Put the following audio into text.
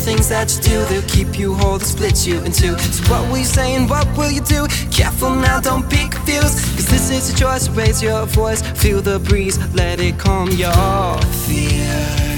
things that you do, they'll keep you whole, they'll split you in two. So what will you say and what will you do? Careful now, don't be confused. Cause this is your choice, raise your voice, feel the breeze, let it calm your fear.